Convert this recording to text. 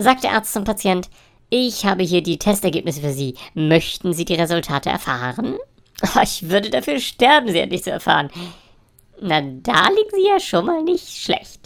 sagt der Arzt zum Patient. Ich habe hier die Testergebnisse für Sie. Möchten Sie die Resultate erfahren? Ich würde dafür sterben, sie endlich zu erfahren. Na, da liegen Sie ja schon mal nicht schlecht.